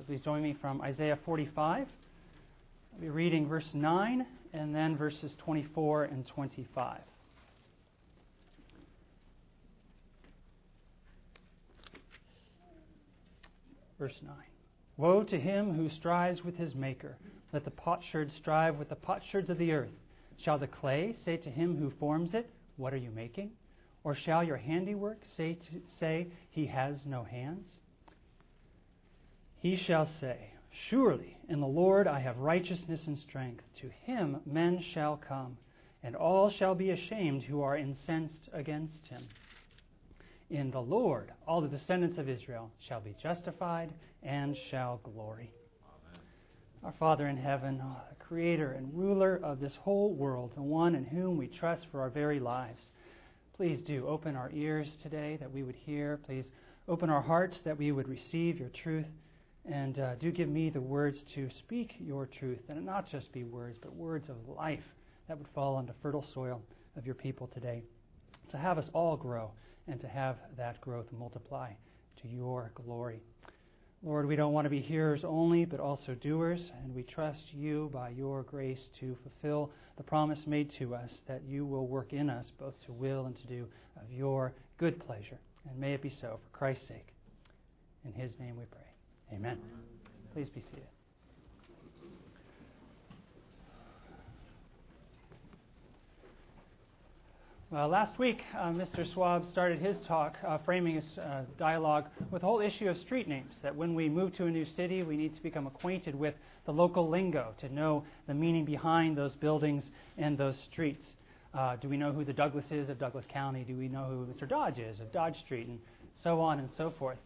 So please join me from Isaiah 45. I'll be reading verse 9 and then verses 24 and 25. Verse 9. Woe to him who strives with his Maker. Let the potsherd strive with the potsherds of the earth. Shall the clay say to him who forms it, What are you making? Or shall your handiwork say, to, say He has no hands? He shall say, Surely in the Lord I have righteousness and strength. To him men shall come, and all shall be ashamed who are incensed against him. In the Lord, all the descendants of Israel shall be justified and shall glory. Amen. Our Father in heaven, oh, the creator and ruler of this whole world, the one in whom we trust for our very lives, please do open our ears today that we would hear. Please open our hearts that we would receive your truth. And uh, do give me the words to speak your truth, and not just be words, but words of life that would fall onto fertile soil of your people today. To have us all grow and to have that growth multiply to your glory. Lord, we don't want to be hearers only, but also doers, and we trust you by your grace to fulfill the promise made to us that you will work in us both to will and to do of your good pleasure. And may it be so for Christ's sake. In his name we pray. Amen. Please be seated. Well, last week, uh, Mr. Swab started his talk uh, framing his uh, dialogue with the whole issue of street names. That when we move to a new city, we need to become acquainted with the local lingo to know the meaning behind those buildings and those streets. Uh, do we know who the Douglas is of Douglas County? Do we know who Mr. Dodge is of Dodge Street? And so on and so forth.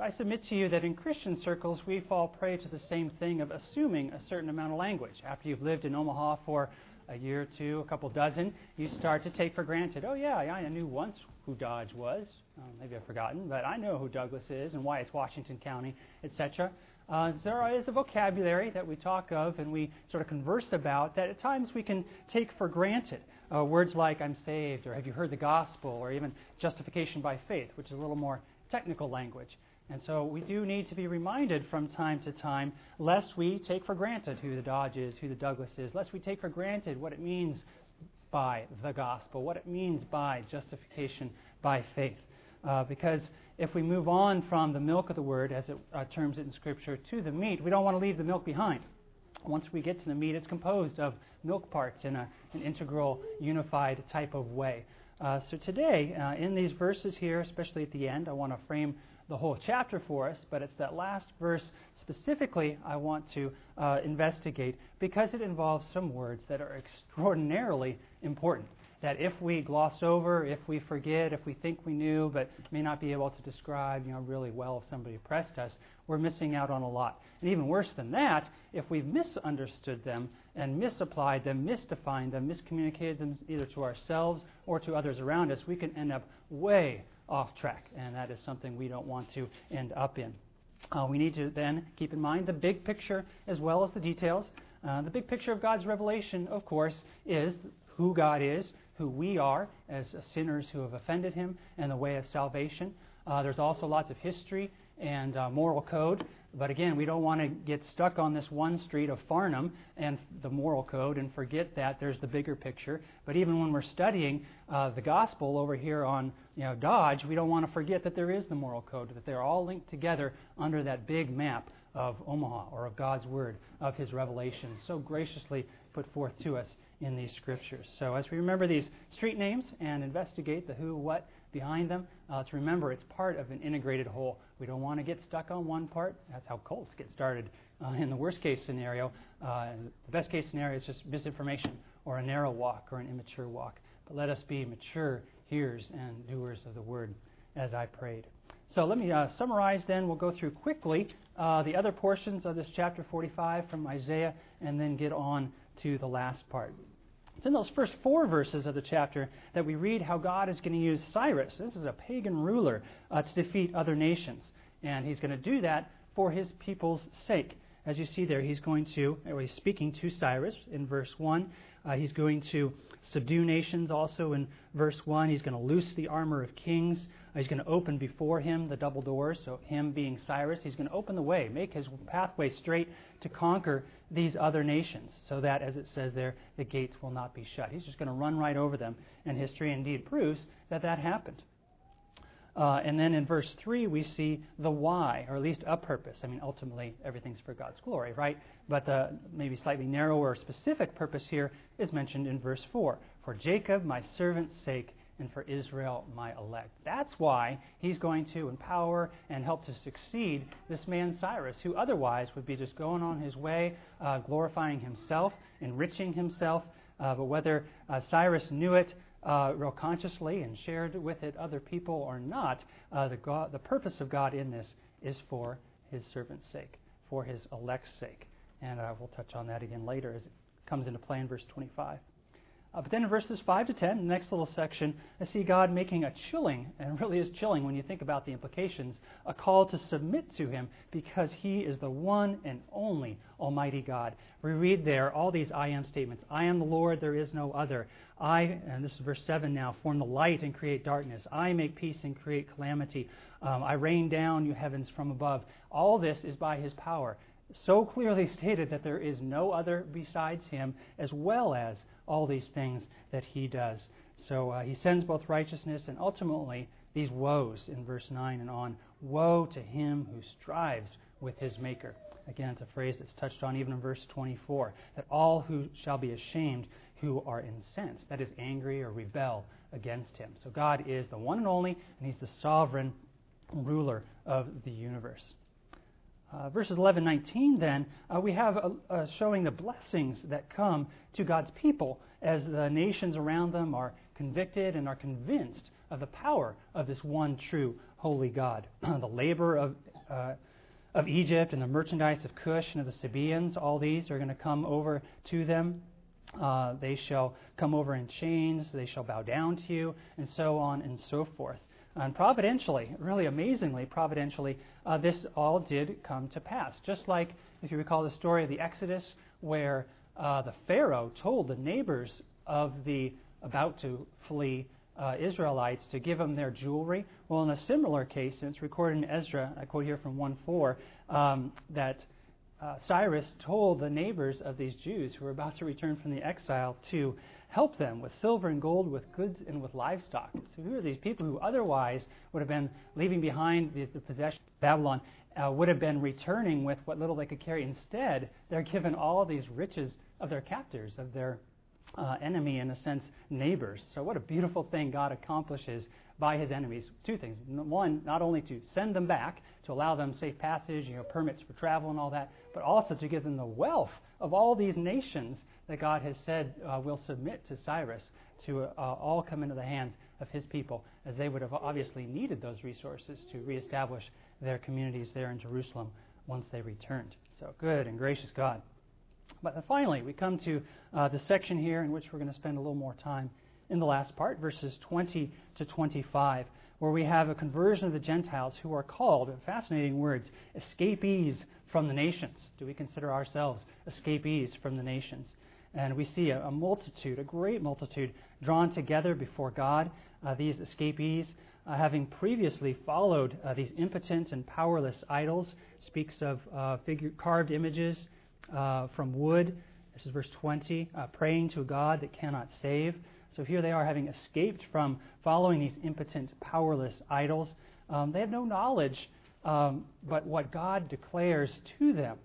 I submit to you that in Christian circles, we fall prey to the same thing of assuming a certain amount of language. After you've lived in Omaha for a year or two, a couple dozen, you start to take for granted, oh, yeah, I knew once who Dodge was. Uh, maybe I've forgotten, but I know who Douglas is and why it's Washington County, etc. Uh, there is a vocabulary that we talk of and we sort of converse about that at times we can take for granted. Uh, words like I'm saved, or have you heard the gospel, or even justification by faith, which is a little more technical language. And so we do need to be reminded from time to time, lest we take for granted who the Dodge is, who the Douglas is, lest we take for granted what it means by the gospel, what it means by justification by faith. Uh, because if we move on from the milk of the word, as it uh, terms it in Scripture, to the meat, we don't want to leave the milk behind. Once we get to the meat, it's composed of milk parts in a, an integral, unified type of way. Uh, so today, uh, in these verses here, especially at the end, I want to frame the whole chapter for us, but it's that last verse specifically I want to uh, investigate because it involves some words that are extraordinarily important. That if we gloss over, if we forget, if we think we knew but may not be able to describe, you know, really well if somebody pressed us, we're missing out on a lot. And even worse than that, if we've misunderstood them and misapplied them, misdefined them, miscommunicated them either to ourselves or to others around us, we can end up way off track, and that is something we don't want to end up in. Uh, we need to then keep in mind the big picture as well as the details. Uh, the big picture of God's revelation, of course, is who God is, who we are as sinners who have offended Him, and the way of salvation. Uh, there's also lots of history and uh, moral code. But again, we don't want to get stuck on this one street of Farnam and the moral code and forget that there's the bigger picture. But even when we're studying uh, the gospel over here on you know, Dodge, we don't want to forget that there is the moral code, that they're all linked together under that big map of Omaha or of God's Word, of His revelation, so graciously put forth to us in these scriptures. So as we remember these street names and investigate the who, what, behind them, uh, to remember it's part of an integrated whole. We don't want to get stuck on one part. That's how cults get started. Uh, in the worst case scenario, uh, the best case scenario is just misinformation or a narrow walk or an immature walk. But let us be mature hearers and doers of the word as I prayed. So let me uh, summarize then. We'll go through quickly uh, the other portions of this chapter 45 from Isaiah and then get on to the last part. It's in those first four verses of the chapter that we read how God is going to use Cyrus. This is a pagan ruler uh, to defeat other nations. And he's going to do that for his people's sake. As you see there, he's going to, or he's speaking to Cyrus in verse 1. Uh, he's going to subdue nations also in verse 1. He's going to loose the armor of kings He's going to open before him the double doors. So, him being Cyrus, he's going to open the way, make his pathway straight to conquer these other nations, so that, as it says there, the gates will not be shut. He's just going to run right over them. And history indeed proves that that happened. Uh, and then in verse 3, we see the why, or at least a purpose. I mean, ultimately, everything's for God's glory, right? But the maybe slightly narrower, specific purpose here is mentioned in verse 4 For Jacob, my servant's sake, and for Israel, my elect. That's why he's going to empower and help to succeed this man Cyrus, who otherwise would be just going on his way, uh, glorifying himself, enriching himself. Uh, but whether uh, Cyrus knew it, uh, real consciously and shared with it other people or not, uh, the, God, the purpose of God in this is for his servant's sake, for his elect's sake. And we'll touch on that again later as it comes into play in verse 25. Uh, but then in verses 5 to 10, the next little section, I see God making a chilling, and really is chilling when you think about the implications, a call to submit to Him because He is the one and only Almighty God. We read there all these I am statements I am the Lord, there is no other. I, and this is verse 7 now, form the light and create darkness. I make peace and create calamity. Um, I rain down, you heavens, from above. All this is by His power so clearly stated that there is no other besides him, as well as all these things that he does. So uh, he sends both righteousness and ultimately these woes in verse 9 and on. Woe to him who strives with his Maker. Again, it's a phrase that's touched on even in verse 24 that all who shall be ashamed who are incensed, that is, angry or rebel against him. So God is the one and only, and he's the sovereign ruler of the universe. Uh, verses 11 19, then, uh, we have showing the blessings that come to God's people as the nations around them are convicted and are convinced of the power of this one true holy God. the labor of, uh, of Egypt and the merchandise of Cush and of the Sabaeans, all these are going to come over to them. Uh, they shall come over in chains, they shall bow down to you, and so on and so forth. And providentially, really amazingly, providentially, uh, this all did come to pass. Just like, if you recall the story of the Exodus, where uh, the Pharaoh told the neighbors of the about to flee uh, Israelites to give them their jewelry. Well, in a similar case, and it's recorded in Ezra, I quote here from 1 4, um, that uh, Cyrus told the neighbors of these Jews who were about to return from the exile to help them with silver and gold, with goods and with livestock. So who are these people who otherwise would have been leaving behind the, the possession of Babylon, uh, would have been returning with what little they could carry? Instead, they're given all these riches of their captors, of their uh, enemy, in a sense, neighbors. So what a beautiful thing God accomplishes by his enemies. Two things. One, not only to send them back, to allow them safe passage, you know, permits for travel and all that, but also to give them the wealth of all these nations that God has said uh, will submit to Cyrus to uh, all come into the hands of his people, as they would have obviously needed those resources to reestablish their communities there in Jerusalem once they returned. So, good and gracious God. But finally, we come to uh, the section here in which we're going to spend a little more time in the last part, verses 20 to 25, where we have a conversion of the Gentiles who are called, fascinating words, escapees from the nations. Do we consider ourselves escapees from the nations? And we see a, a multitude, a great multitude, drawn together before God, uh, these escapees. Uh, having previously followed uh, these impotent and powerless idols, speaks of uh, figure, carved images uh, from wood. This is verse 20, uh, praying to a God that cannot save. So here they are, having escaped from following these impotent, powerless idols. Um, they have no knowledge um, but what God declares to them.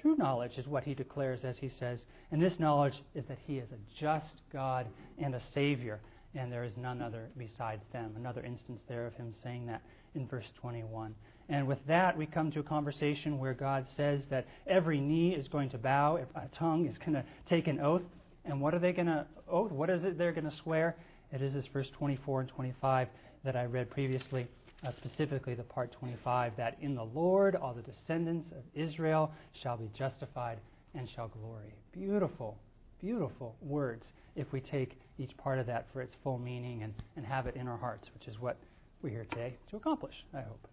True knowledge is what he declares, as he says. And this knowledge is that he is a just God and a Savior, and there is none other besides them. Another instance there of him saying that in verse 21. And with that, we come to a conversation where God says that every knee is going to bow, a tongue is going to take an oath. And what are they going to oath? What is it they're going to swear? It is this verse 24 and 25 that I read previously uh, specifically the part 25, that in the Lord all the descendants of Israel shall be justified and shall glory. Beautiful, beautiful words if we take each part of that for its full meaning and, and have it in our hearts, which is what we're here today to accomplish, I hope.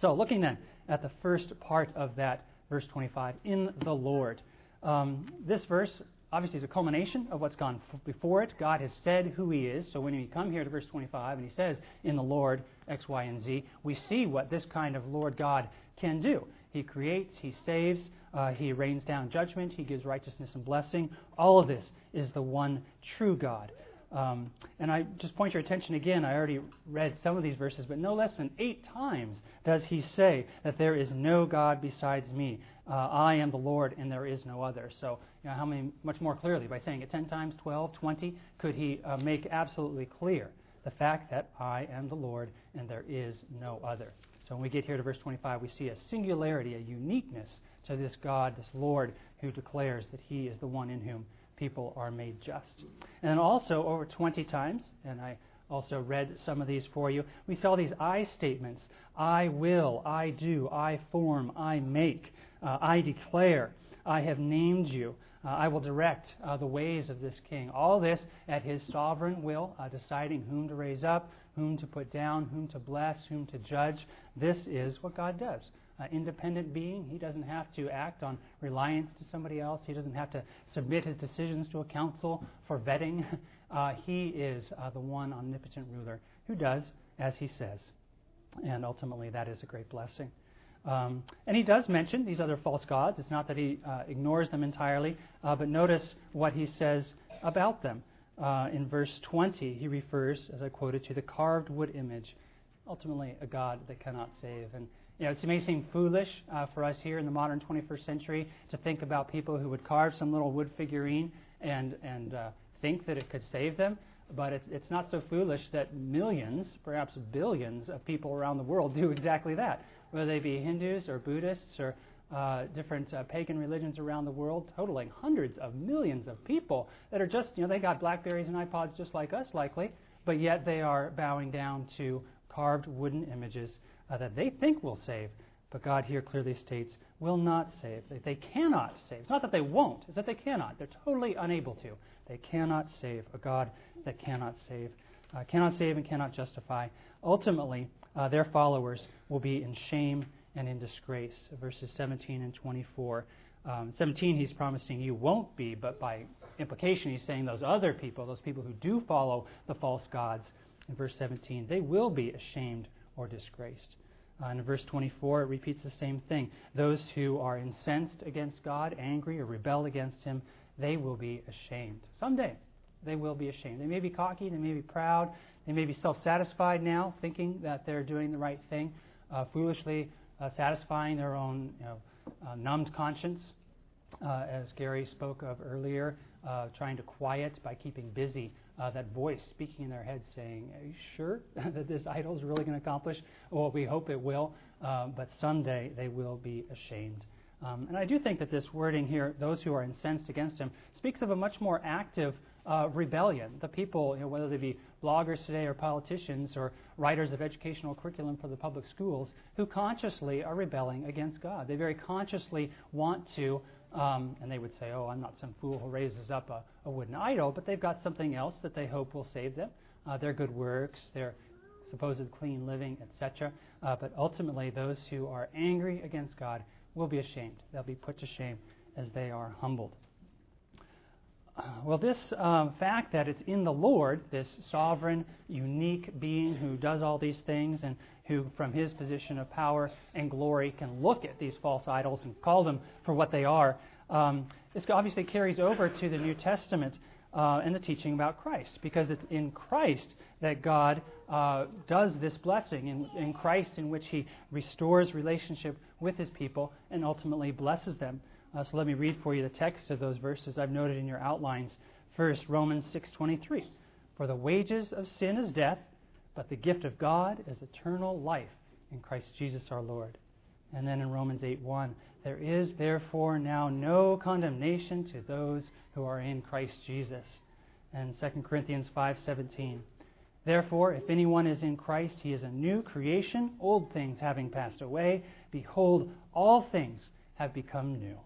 So, looking then at the first part of that, verse 25, in the Lord. Um, this verse obviously is a culmination of what's gone before it. God has said who He is. So when we come here to verse 25 and He says, in the Lord, X, Y, and Z, we see what this kind of Lord God can do. He creates, He saves, uh, He rains down judgment, He gives righteousness and blessing. All of this is the one true God. Um, and I just point your attention again, I already read some of these verses, but no less than eight times does he say that there is no God besides me. Uh, I am the Lord and there is no other. So, you know, how many, much more clearly, by saying it 10 times, 12, 20, could he uh, make absolutely clear the fact that I am the Lord and there is no other? So when we get here to verse 25, we see a singularity, a uniqueness to this God, this Lord, who declares that he is the one in whom people are made just. And then also, over 20 times, and I also read some of these for you, we saw these I statements I will, I do, I form, I make, uh, I declare, I have named you. Uh, I will direct uh, the ways of this king. All this at his sovereign will, uh, deciding whom to raise up, whom to put down, whom to bless, whom to judge. This is what God does. Uh, independent being, he doesn't have to act on reliance to somebody else. He doesn't have to submit his decisions to a council for vetting. Uh, he is uh, the one omnipotent ruler who does as he says. And ultimately, that is a great blessing. Um, and he does mention these other false gods. It's not that he uh, ignores them entirely, uh, but notice what he says about them. Uh, in verse 20, he refers, as I quoted, to the carved wood image, ultimately a God that cannot save. And you know, it may seem foolish uh, for us here in the modern 21st century to think about people who would carve some little wood figurine and and uh, think that it could save them. But it's, it's not so foolish that millions, perhaps billions, of people around the world do exactly that, whether they be Hindus or Buddhists or uh, different uh, pagan religions around the world, totaling hundreds of millions of people that are just, you know, they got Blackberries and iPods just like us, likely, but yet they are bowing down to carved wooden images uh, that they think will save. But God here clearly states will not save. They, they cannot save. It's not that they won't, it's that they cannot. They're totally unable to. They cannot save. A God that cannot save. Uh, cannot save and cannot justify. Ultimately, uh, their followers will be in shame and in disgrace. Verses 17 and 24. Um, 17, he's promising you won't be, but by implication, he's saying those other people, those people who do follow the false gods, in verse 17, they will be ashamed or disgraced. Uh, in verse 24, it repeats the same thing. Those who are incensed against God, angry, or rebel against Him, they will be ashamed. Someday, they will be ashamed. They may be cocky, they may be proud, they may be self satisfied now, thinking that they're doing the right thing, uh, foolishly uh, satisfying their own you know, uh, numbed conscience, uh, as Gary spoke of earlier, uh, trying to quiet by keeping busy that voice speaking in their head saying, Are you sure that this idol is really going to accomplish? Well, we hope it will, um, but someday they will be ashamed. Um, and I do think that this wording here, those who are incensed against him, speaks of a much more active uh, rebellion. The people, you know, whether they be bloggers today or politicians or writers of educational curriculum for the public schools, who consciously are rebelling against God. They very consciously want to um, and they would say, Oh, I'm not some fool who raises up a, a wooden idol, but they've got something else that they hope will save them uh, their good works, their supposed clean living, etc. Uh, but ultimately, those who are angry against God will be ashamed. They'll be put to shame as they are humbled. Well, this um, fact that it's in the Lord, this sovereign, unique being who does all these things and who, from his position of power and glory, can look at these false idols and call them for what they are. Um, this obviously carries over to the New Testament uh, and the teaching about Christ, because it's in Christ that God uh, does this blessing, in, in Christ in which He restores relationship with His people and ultimately blesses them. Uh, so let me read for you the text of those verses I've noted in your outlines. First, Romans 6:23. For the wages of sin is death, but the gift of God is eternal life in Christ Jesus our Lord. And then in Romans 8:1, there is therefore now no condemnation to those who are in Christ Jesus. And 2 Corinthians 5:17. Therefore, if anyone is in Christ, he is a new creation, old things having passed away, behold, all things have become new.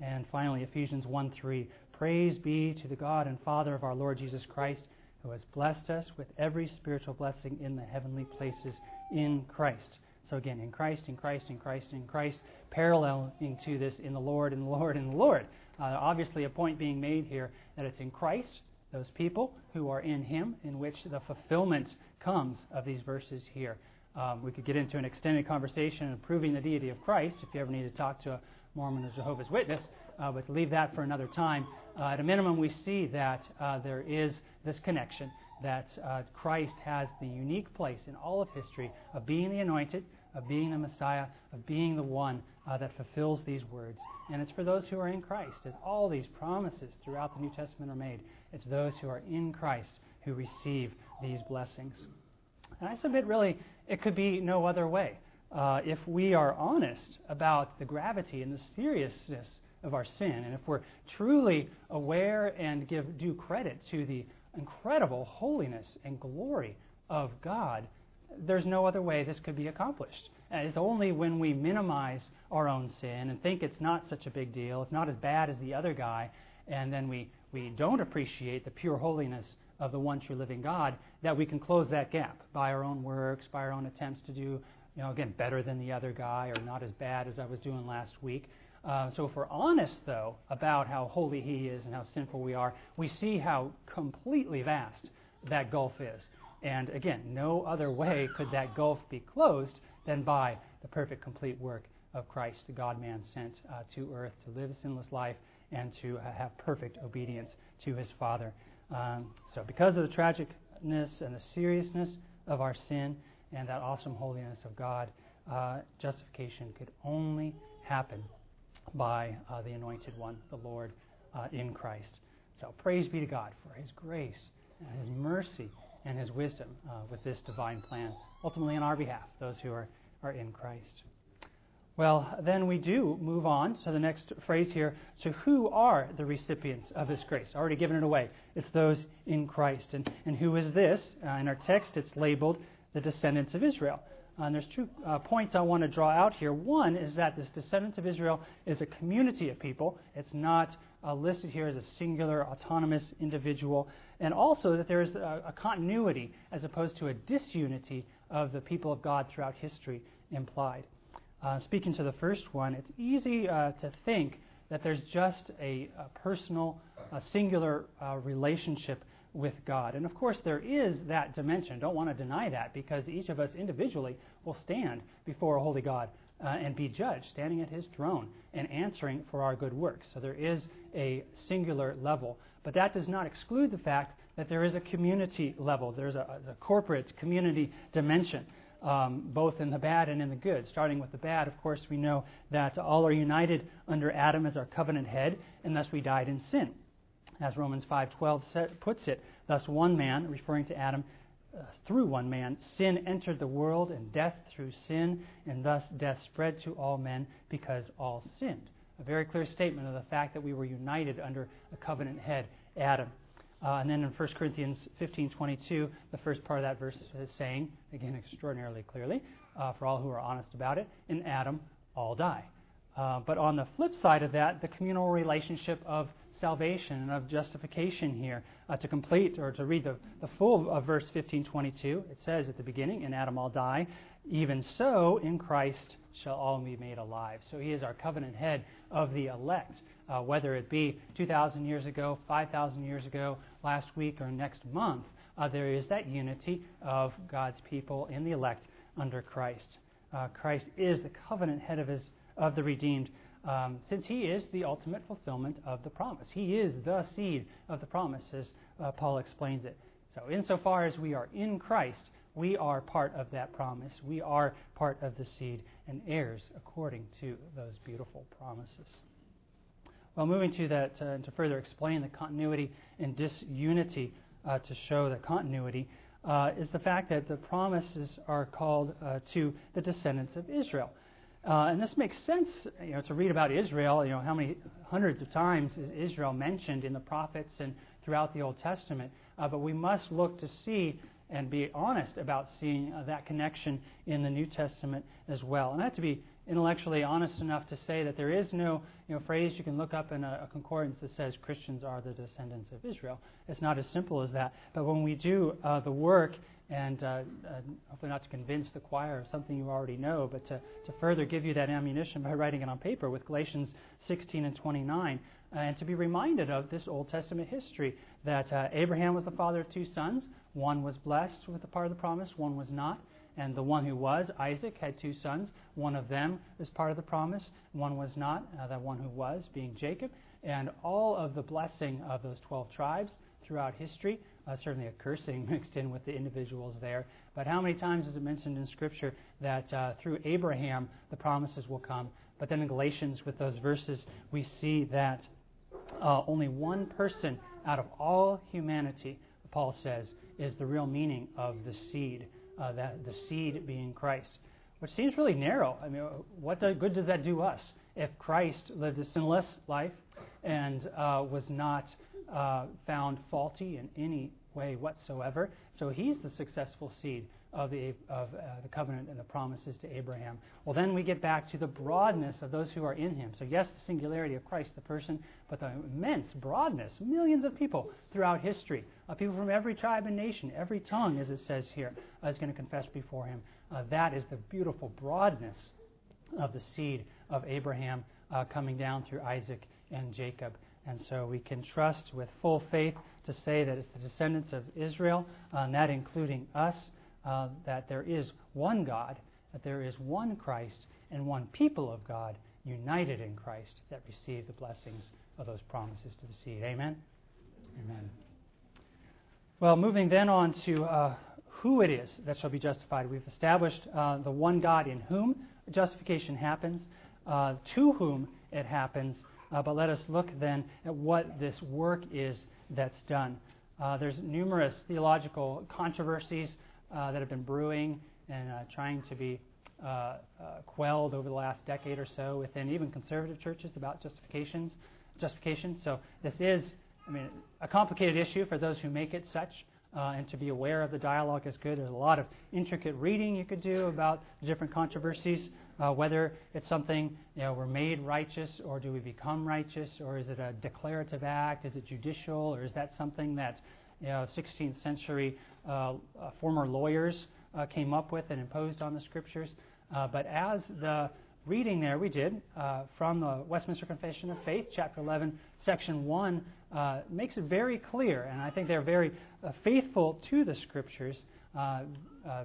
And finally, Ephesians 1:3. Praise be to the God and Father of our Lord Jesus Christ who has blessed us with every spiritual blessing in the heavenly places in Christ. So again, in Christ, in Christ, in Christ, in Christ, paralleling to this in the Lord, in the Lord, in the Lord. Uh, obviously, a point being made here that it's in Christ, those people who are in Him, in which the fulfillment comes of these verses here. Um, we could get into an extended conversation on proving the deity of Christ if you ever need to talk to a Mormon or Jehovah's Witness, uh, but to leave that for another time. Uh, at a minimum, we see that uh, there is this connection that uh, Christ has the unique place in all of history of being the anointed, of being the Messiah, of being the one uh, that fulfills these words. And it's for those who are in Christ, as all these promises throughout the New Testament are made. It's those who are in Christ who receive these blessings. And I submit, really, it could be no other way. Uh, if we are honest about the gravity and the seriousness of our sin, and if we're truly aware and give due credit to the incredible holiness and glory of God, there's no other way this could be accomplished. And it's only when we minimize our own sin and think it's not such a big deal, it's not as bad as the other guy, and then we, we don't appreciate the pure holiness of the one true living God, that we can close that gap by our own works, by our own attempts to do, you know, again, better than the other guy or not as bad as I was doing last week. Uh, so if we're honest, though, about how holy He is and how sinful we are, we see how completely vast that gulf is. And again, no other way could that gulf be closed than by the perfect, complete work of Christ, the God man sent uh, to earth to live a sinless life and to uh, have perfect obedience to his Father. Um, so, because of the tragicness and the seriousness of our sin and that awesome holiness of God, uh, justification could only happen by uh, the Anointed One, the Lord, uh, in Christ. So, praise be to God for His grace and His mercy and His wisdom uh, with this divine plan, ultimately on our behalf, those who are, are in Christ. Well, then we do move on to the next phrase here. So, who are the recipients of this grace? Already given it away. It's those in Christ. And, and who is this? Uh, in our text, it's labeled the descendants of Israel. Uh, and there's two uh, points I want to draw out here. One is that this descendants of Israel is a community of people. It's not uh, listed here as a singular, autonomous individual. And also that there is a, a continuity as opposed to a disunity of the people of God throughout history implied. Uh, speaking to the first one, it's easy uh, to think that there's just a, a personal, a singular uh, relationship with God. And of course, there is that dimension. Don't want to deny that because each of us individually will stand before a holy God uh, and be judged, standing at his throne and answering for our good works. So there is a singular level. But that does not exclude the fact that there is a community level, there's a, a corporate community dimension um, both in the bad and in the good. Starting with the bad, of course, we know that all are united under Adam as our covenant head, and thus we died in sin. As Romans 5:12 puts it, thus one man, referring to Adam, uh, through one man, sin entered the world, and death through sin, and thus death spread to all men because all sinned. A very clear statement of the fact that we were united under a covenant head, Adam. Uh, and then in 1 Corinthians 15:22, the first part of that verse is saying, again extraordinarily clearly, uh, for all who are honest about it, in Adam all die. Uh, but on the flip side of that, the communal relationship of salvation and of justification here, uh, to complete or to read the, the full of verse 15:22, it says at the beginning, "In Adam all die, even so in Christ shall all be made alive." So he is our covenant head of the elect uh, whether it be 2,000 years ago, 5,000 years ago, last week, or next month, uh, there is that unity of God's people in the elect under Christ. Uh, Christ is the covenant head of, his, of the redeemed, um, since he is the ultimate fulfillment of the promise. He is the seed of the promise, as uh, Paul explains it. So, insofar as we are in Christ, we are part of that promise. We are part of the seed and heirs according to those beautiful promises. Well, moving to that uh, to further explain the continuity and disunity uh, to show the continuity uh, is the fact that the promises are called uh, to the descendants of Israel. Uh, and this makes sense, you know, to read about Israel. You know, how many hundreds of times is Israel mentioned in the prophets and throughout the Old Testament? Uh, but we must look to see and be honest about seeing that connection in the New Testament as well. And I have to be intellectually honest enough to say that there is no you know, phrase you can look up in a, a, concordance that says Christians are the descendants of Israel. It's not as simple as that. But when we do uh, the work, and uh, uh, hopefully not to convince the choir of something you already know, but to, to further give you that ammunition by writing it on paper with Galatians 16 and 29, uh, and to be reminded of this Old Testament history that uh, Abraham was the father of two sons. One was blessed with the part of the promise, one was not. And the one who was, Isaac, had two sons. One of them was part of the promise, one was not. Uh, the one who was, being Jacob. And all of the blessing of those 12 tribes throughout history, uh, certainly a cursing mixed in with the individuals there. But how many times is it mentioned in Scripture that uh, through Abraham the promises will come? But then in Galatians, with those verses, we see that uh, only one person out of all humanity, Paul says, is the real meaning of the seed, uh, that the seed being Christ, which seems really narrow. I mean, what good does that do us if Christ lived a sinless life and uh, was not uh, found faulty in any way whatsoever? So he's the successful seed of the, of, uh, the covenant and the promises to Abraham. Well, then we get back to the broadness of those who are in him. So, yes, the singularity of Christ, the person, but the immense broadness, millions of people throughout history, uh, people from every tribe and nation, every tongue, as it says here, uh, is going to confess before him. Uh, that is the beautiful broadness of the seed of Abraham coming down through Isaac and Jacob. And so we can trust with full faith to say that it's the descendants of Israel, uh, and that including us, uh, that there is one God, that there is one Christ, and one people of God united in Christ that receive the blessings of those promises to the seed. Amen? Amen. Well, moving then on to uh, who it is that shall be justified. We've established uh, the one God in whom justification happens, uh, to whom it happens, uh, but let us look then at what this work is that's done. Uh, there's numerous theological controversies uh, that have been brewing and uh, trying to be uh, uh, quelled over the last decade or so within even conservative churches about justifications, justification. So this is, I mean, a complicated issue for those who make it such. Uh, and to be aware of the dialogue is good. There's a lot of intricate reading you could do about different controversies, uh, whether it's something, you know, we're made righteous or do we become righteous, or is it a declarative act, is it judicial, or is that something that you know, 16th century uh, uh, former lawyers uh, came up with and imposed on the scriptures. but as the reading there we did from the Westminster Confession of Faith, chapter 11, section 1, makes it very clear, and I think they're very faithful to the scriptures. Uh,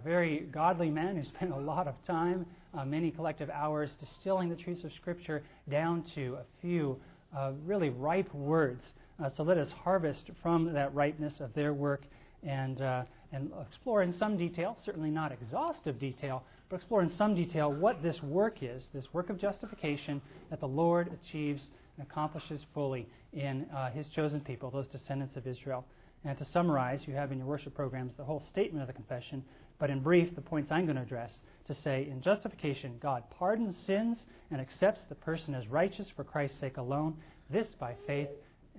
very godly men who spent a lot of time, uh, many collective hours, distilling the truths of Scripture down to a few uh, really ripe words uh, so let us harvest from that ripeness of their work and, uh, and explore in some detail, certainly not exhaustive detail, but explore in some detail what this work is, this work of justification that the Lord achieves and accomplishes fully in uh, His chosen people, those descendants of Israel. And to summarize, you have in your worship programs the whole statement of the confession, but in brief, the points I'm going to address to say, in justification, God pardons sins and accepts the person as righteous for Christ's sake alone, this by faith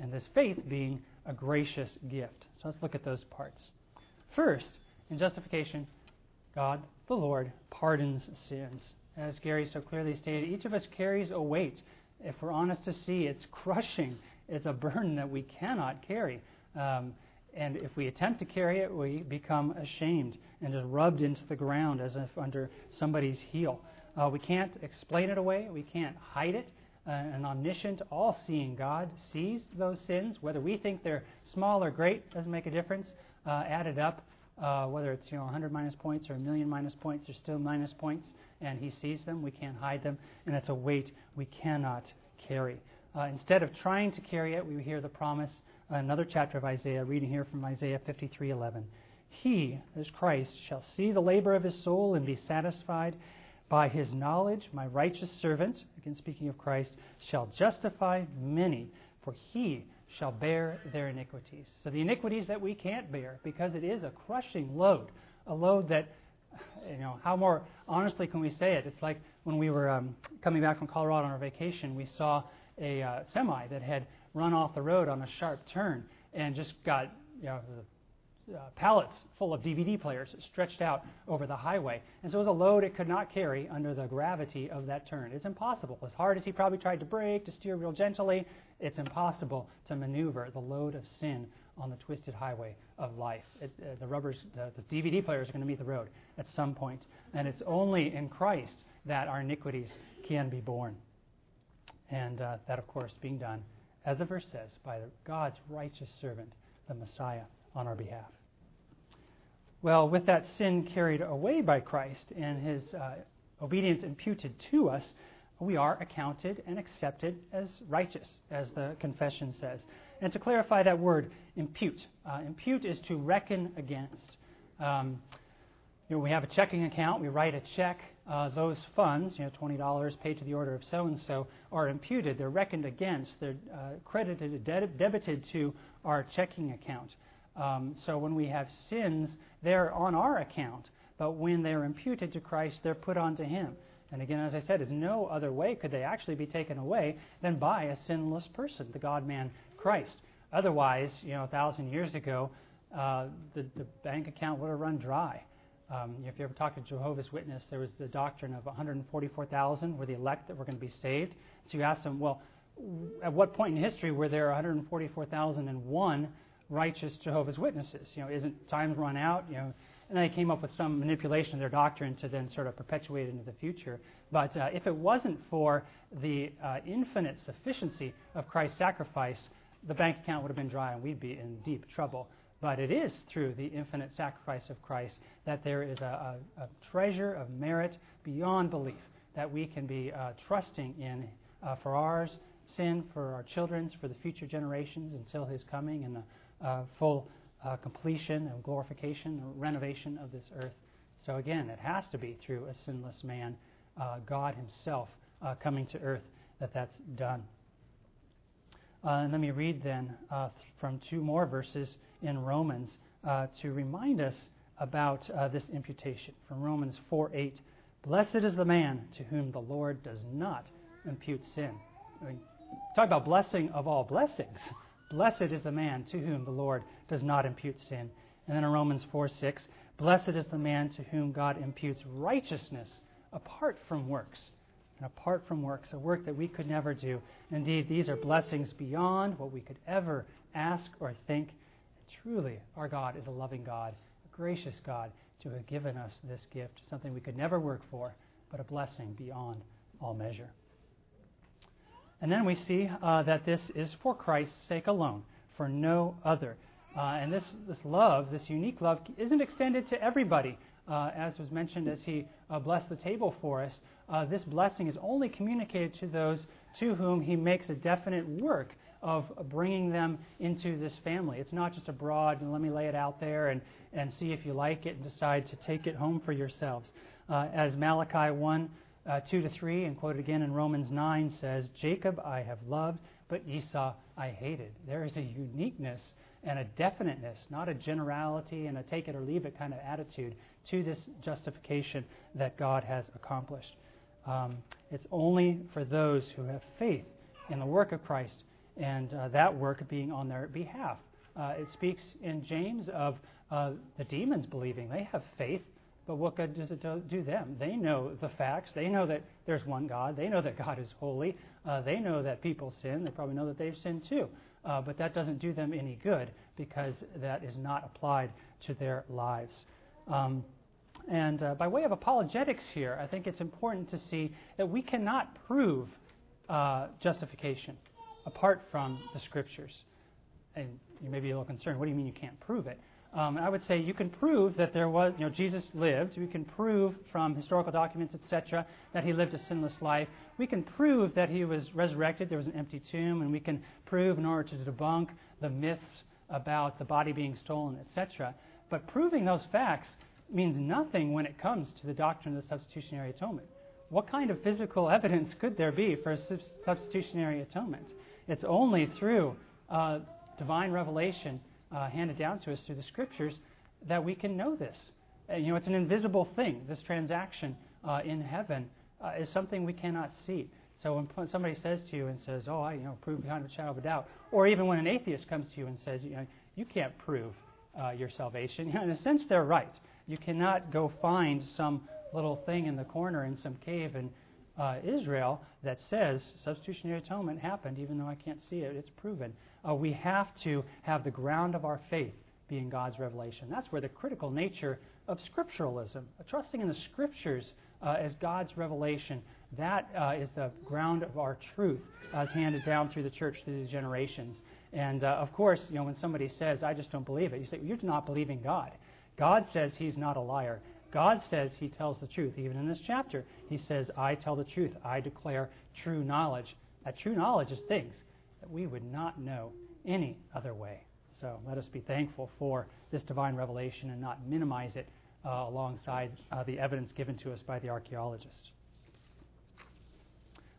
and this faith being a gracious gift. So let's look at those parts. First, in justification, God, the Lord, pardons sins. As Gary so clearly stated, each of us carries a weight. If we're honest to see, it's crushing. It's a burden that we cannot carry. Um, and if we attempt to carry it, we become ashamed and just rubbed into the ground as if under somebody's heel. Uh, we can't explain it away. We can't hide it an omniscient, all seeing God sees those sins. Whether we think they're small or great doesn't make a difference. Uh, added up, uh, whether it's you know 100 minus points or a million minus points, they're still minus points, and He sees them. We can't hide them, and it's a weight we cannot carry. Uh, instead of trying to carry it, we hear the promise, another chapter of Isaiah, reading here from Isaiah 53:11. He, as Christ, shall see the labor of his soul and be satisfied. By his knowledge, my righteous servant, again speaking of Christ, shall justify many, for he shall bear their iniquities. So the iniquities that we can't bear, because it is a crushing load, a load that, you know, how more honestly can we say it? It's like when we were um, coming back from Colorado on our vacation, we saw a uh, semi that had run off the road on a sharp turn and just got, you know, uh, pallets full of DVD players stretched out over the highway. And so it was a load it could not carry under the gravity of that turn. It's impossible. As hard as he probably tried to brake, to steer real gently, it's impossible to maneuver the load of sin on the twisted highway of life. It, uh, the rubbers, the, the DVD players are going to meet the road at some point. And it's only in Christ that our iniquities can be borne. And uh, that, of course, being done, as the verse says, by God's righteous servant, the Messiah on our behalf. Well, with that sin carried away by Christ and his uh, obedience imputed to us, we are accounted and accepted as righteous, as the confession says. And to clarify that word, impute. Uh, impute is to reckon against. Um, you know, we have a checking account, we write a check. Uh, those funds, you know, $20 paid to the order of so and so, are imputed. They're reckoned against. They're uh, credited, deb- debited to our checking account. Um, so when we have sins, they're on our account. But when they're imputed to Christ, they're put onto Him. And again, as I said, there's no other way could they actually be taken away than by a sinless person, the God man Christ. Otherwise, you know, a thousand years ago, uh, the, the bank account would have run dry. Um, if you ever talk to Jehovah's Witness, there was the doctrine of 144,000 were the elect that were going to be saved. So you ask them, well, at what point in history were there 144,001 righteous Jehovah's Witnesses? You know, isn't times run out? You know, and they came up with some manipulation of their doctrine to then sort of perpetuate it into the future. But uh, if it wasn't for the uh, infinite sufficiency of Christ's sacrifice, the bank account would have been dry and we'd be in deep trouble. But it is through the infinite sacrifice of Christ that there is a, a, a treasure of merit beyond belief that we can be uh, trusting in uh, for ours, sin, for our children's, for the future generations until his coming and the uh, full uh, completion and glorification and renovation of this earth. So again, it has to be through a sinless man, uh, God Himself uh, coming to earth, that that's done. Uh, and let me read then uh, from two more verses in Romans uh, to remind us about this imputation. From Romans 4 8. Blessed is the man to whom the Lord does not impute sin. I mean, talk about blessing of all blessings. Blessed is the man to whom the Lord does not impute sin. And then in Romans 4 6, blessed is the man to whom God imputes righteousness apart from works. And apart from works, a work that we could never do. Indeed, these are blessings beyond what we could ever ask or think. truly, our God is a loving God, a gracious God, to have given us this gift, something we could never work for, but a blessing beyond all measure. And then we see uh, that this is for Christ's sake alone, for no other. Uh, and this, this love, this unique love, isn't extended to everybody. Uh, as was mentioned as he uh, blessed the table for us, uh, this blessing is only communicated to those to whom he makes a definite work of bringing them into this family. It's not just a broad, and let me lay it out there and, and see if you like it and decide to take it home for yourselves. Uh, as Malachi 1 uh, 2 to 3, and quoted again in Romans 9, says, Jacob I have loved, but Esau I hated. There is a uniqueness and a definiteness, not a generality and a take it or leave it kind of attitude to this justification that God has accomplished. Um, it's only for those who have faith in the work of Christ and uh, that work being on their behalf. Uh, it speaks in James of uh, the demons believing. They have faith but what good does it do them? They know the facts. They know that there's one God. They know that God is holy. Uh, they know that people sin. They probably know that they've sinned too. Uh, but that doesn't do them any good because that is not applied to their lives. Um, and uh, by way of apologetics here, I think it's important to see that we cannot prove uh, justification apart from the Scriptures. And you may be a little concerned. What do you mean you can't prove it? Um, I would say you can prove that there was, you know, Jesus lived. We can prove from historical documents, etc., that he lived a sinless life. We can prove that he was resurrected. There was an empty tomb, and we can prove in order to debunk the myths about the body being stolen, etc. But proving those facts means nothing when it comes to the doctrine of the substitutionary atonement. What kind of physical evidence could there be for a substitutionary atonement? It's only through uh, divine revelation uh, handed down to us through the scriptures that we can know this. Uh, you know, it's an invisible thing. This transaction uh, in heaven uh, is something we cannot see. So when somebody says to you and says, "Oh, I you know prove behind a shadow of a doubt," or even when an atheist comes to you and says, "You know, you can't prove uh, your salvation," you know, in a sense, they're right. You cannot go find some little thing in the corner in some cave in uh, Israel that says substitutionary atonement happened, even though I can't see it. It's proven uh, we have to have the ground of our faith being God's revelation. That's where the critical nature of scripturalism, uh, trusting in the scriptures uh, as God's revelation, that uh, is the ground of our truth as handed down through the church through these generations. And uh, of course, you know, when somebody says, "I just don't believe it," you say, well, "You're not believing God." God says he's not a liar. God says he tells the truth. Even in this chapter, he says, I tell the truth. I declare true knowledge. That true knowledge is things that we would not know any other way. So let us be thankful for this divine revelation and not minimize it uh, alongside uh, the evidence given to us by the archaeologist.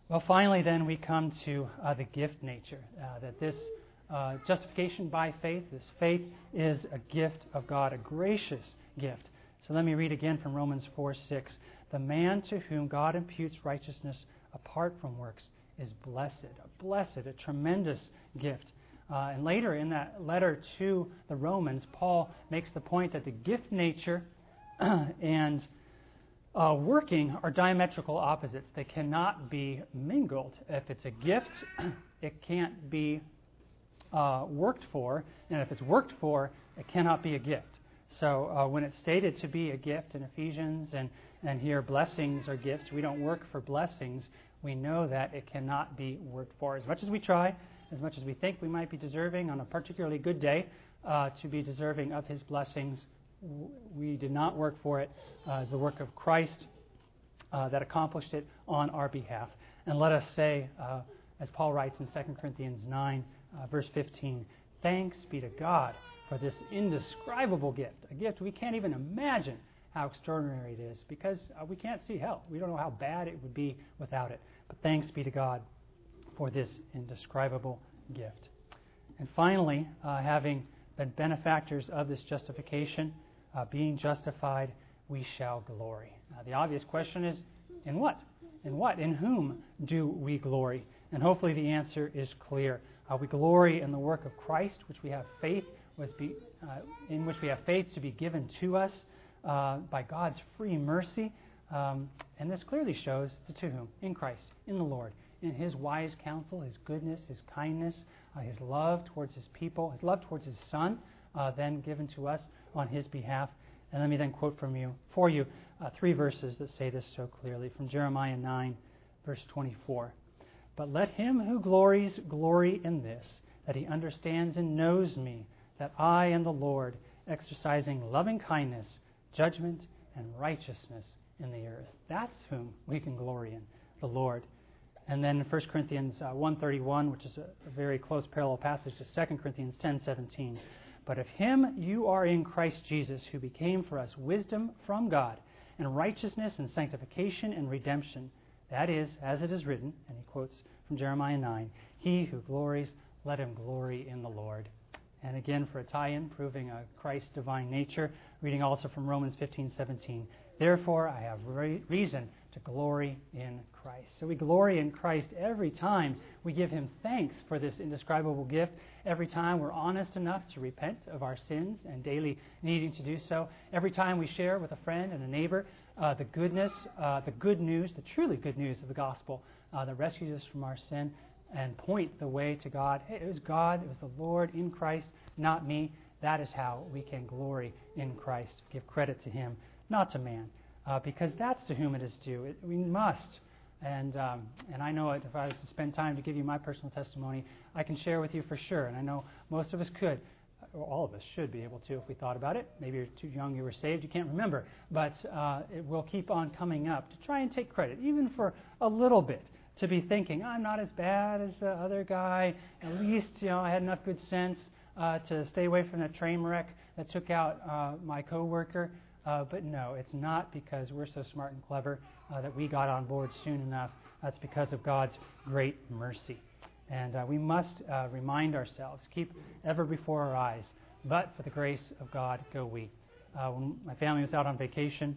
Well, finally, then, we come to uh, the gift nature. Uh, that this uh, justification by faith, this faith is a gift of God, a gracious gift. So let me read again from Romans 4 6. The man to whom God imputes righteousness apart from works is blessed, a blessed, a tremendous gift. Uh, and later in that letter to the Romans, Paul makes the point that the gift nature and uh, working are diametrical opposites. They cannot be mingled. If it's a gift, it can't be uh, worked for, and if it's worked for, it cannot be a gift. So uh, when it's stated to be a gift in Ephesians and, and here blessings are gifts, we don't work for blessings. We know that it cannot be worked for. As much as we try, as much as we think we might be deserving on a particularly good day uh, to be deserving of his blessings, we did not work for it. Uh, it's the work of Christ uh, that accomplished it on our behalf. And let us say, uh, as Paul writes in 2 Corinthians 9, uh, verse 15, thanks be to God for this indescribable gift, a gift we can't even imagine how extraordinary it is because uh, we can't see hell. We don't know how bad it would be without it. But thanks be to God for this indescribable gift. And finally, uh, having been benefactors of this justification, uh, being justified, we shall glory. the obvious question is in what? In what? In whom do we glory? And hopefully the answer is clear. Uh, we glory in the work of Christ, which we have faith, be, uh, in which we have faith to be given to us uh, by God's free mercy. Um, and this clearly shows to whom? In Christ, in the Lord, in His wise counsel, His goodness, His kindness, uh, His love towards His people, His love towards His Son, uh, then given to us on His behalf. And let me then quote from you, for you, uh, three verses that say this so clearly from Jeremiah 9, verse 24. But let him who glories glory in this, that he understands and knows me, that I am the Lord, exercising loving kindness, judgment, and righteousness in the earth. That's whom we can glory in, the Lord. And then 1 Corinthians uh, 1.31, which is a, very close parallel passage to 2 Corinthians 10.17. But of him you are in Christ Jesus, who became for us wisdom from God, and righteousness and sanctification and redemption. That is, as it is written, and he quotes from Jeremiah 9, He who glories, let him glory in the Lord. And again, for a tie in, proving a Christ's divine nature, reading also from Romans 15 17. Therefore, I have re- reason to glory in Christ. So we glory in Christ every time we give him thanks for this indescribable gift, every time we're honest enough to repent of our sins and daily needing to do so, every time we share with a friend and a neighbor uh, the goodness, uh, the good news, the truly good news of the gospel uh, that rescues us from our sin and point the way to God. Hey, it was God, it was the Lord in Christ, not me. That is how we can glory in Christ, give credit to Him, not to man, uh, because that's to whom it is due. It, we must. And, um, and I know if I was to spend time to give you my personal testimony, I can share with you for sure. And I know most of us could. Or all of us should be able to if we thought about it. Maybe you're too young, you were saved, you can't remember. But uh, it will keep on coming up to try and take credit, even for a little bit to be thinking, I'm not as bad as the other guy. At least, you know, I had enough good sense uh, to stay away from that train wreck that took out uh, my coworker. Uh, but no, it's not because we're so smart and clever uh, that we got on board soon enough. That's because of God's great mercy. And uh, we must uh, remind ourselves, keep ever before our eyes, but for the grace of God go we. when my family was out on vacation,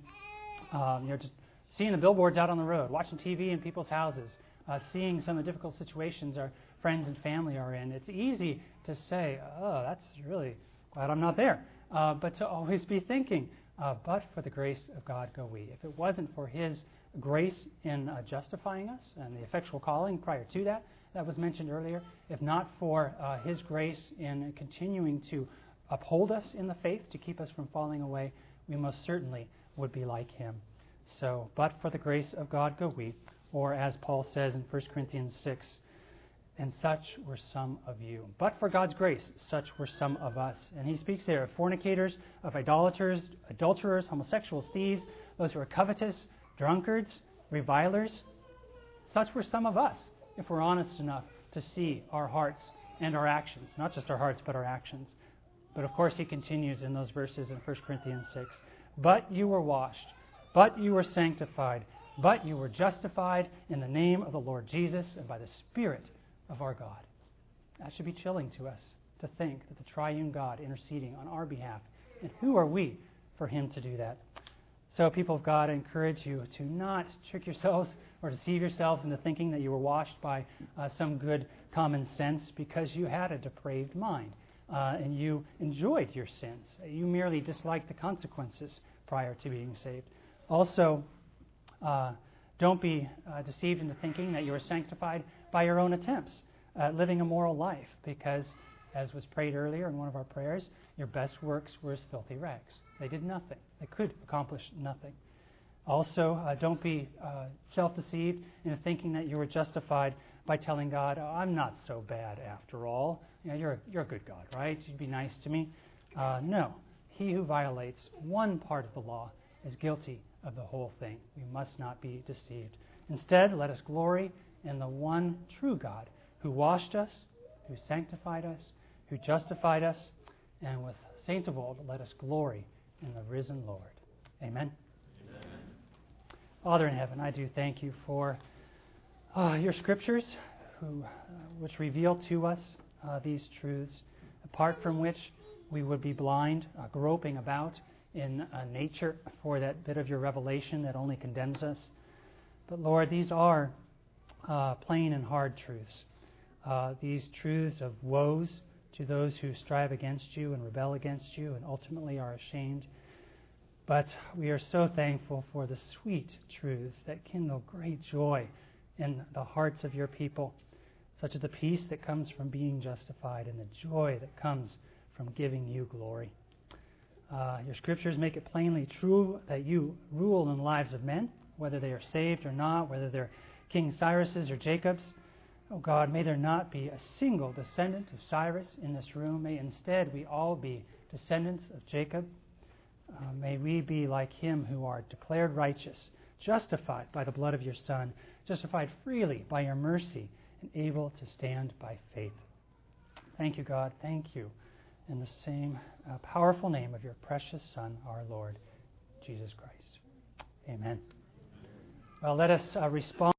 um, you know, just seeing the billboards out on the road, watching TV in people's houses, uh, seeing some of the difficult situations our friends and family are in, it's easy to say, oh, that's really glad I'm not there. Uh, but to always be thinking, uh, but for the grace of God go we. If it wasn't for His grace in uh, justifying us and the effectual calling prior to that, that was mentioned earlier, if not for uh, His grace in continuing to uphold us in the faith to keep us from falling away, we most certainly would be like Him. So, but for the grace of God go we or as Paul says in 1 Corinthians 6, And such were some of you. But for God's grace, such were some of us. And he speaks there of fornicators, of idolaters, adulterers, homosexuals, thieves, those who are covetous, drunkards, revilers. Such were some of us, if we're honest enough to see our hearts and our actions. Not just our hearts, but our actions. But of course, he continues in those verses in 1 Corinthians 6. But you were washed, but you were sanctified, but you were justified in the name of the Lord Jesus and by the Spirit of our God. That should be chilling to us to think that the triune God interceding on our behalf. And who are we for him to do that? So, people of God, I encourage you to not trick yourselves or deceive yourselves into thinking that you were washed by uh, some good common sense because you had a depraved mind uh, and you enjoyed your sins. You merely disliked the consequences prior to being saved. Also, uh, don't be uh, deceived into thinking that you were sanctified by your own attempts at living a moral life, because, as was prayed earlier in one of our prayers, your best works were as filthy rags. They did nothing, they could accomplish nothing. Also, uh, don't be uh, self deceived into thinking that you were justified by telling God, oh, I'm not so bad after all. You know, you're, a, you're a good God, right? You'd be nice to me. Uh, no. He who violates one part of the law is guilty of the whole thing. We must not be deceived. Instead, let us glory in the one true God who washed us, who sanctified us, who justified us, and with saints of old, let us glory in the risen Lord. Amen. Amen. Father in heaven, I do thank you for uh, your scriptures, who, uh, which reveal to us uh, these truths, apart from which we would be blind, uh, groping about in uh, nature for that bit of your revelation that only condemns us. But Lord, these are uh, plain and hard truths. These truths of woes to those who strive against you and rebel against you and ultimately are ashamed. But we are so thankful for the sweet truths that kindle great joy in the hearts of your people, such as the peace that comes from being justified and the joy that comes from giving you glory. Uh, your scriptures make it plainly true that you rule in the lives of men, whether they are saved or not, whether they're King Cyrus's or Jacob's. Oh God, may there not be a single descendant of Cyrus in this room. May instead we all be descendants of Jacob. Uh, may we be like him who are declared righteous, justified by the blood of your Son, justified freely by your mercy, and able to stand by faith. Thank you, God. Thank you in the same uh, powerful name of your precious Son, our Lord, Jesus Christ. Amen. Well, let us uh, respond.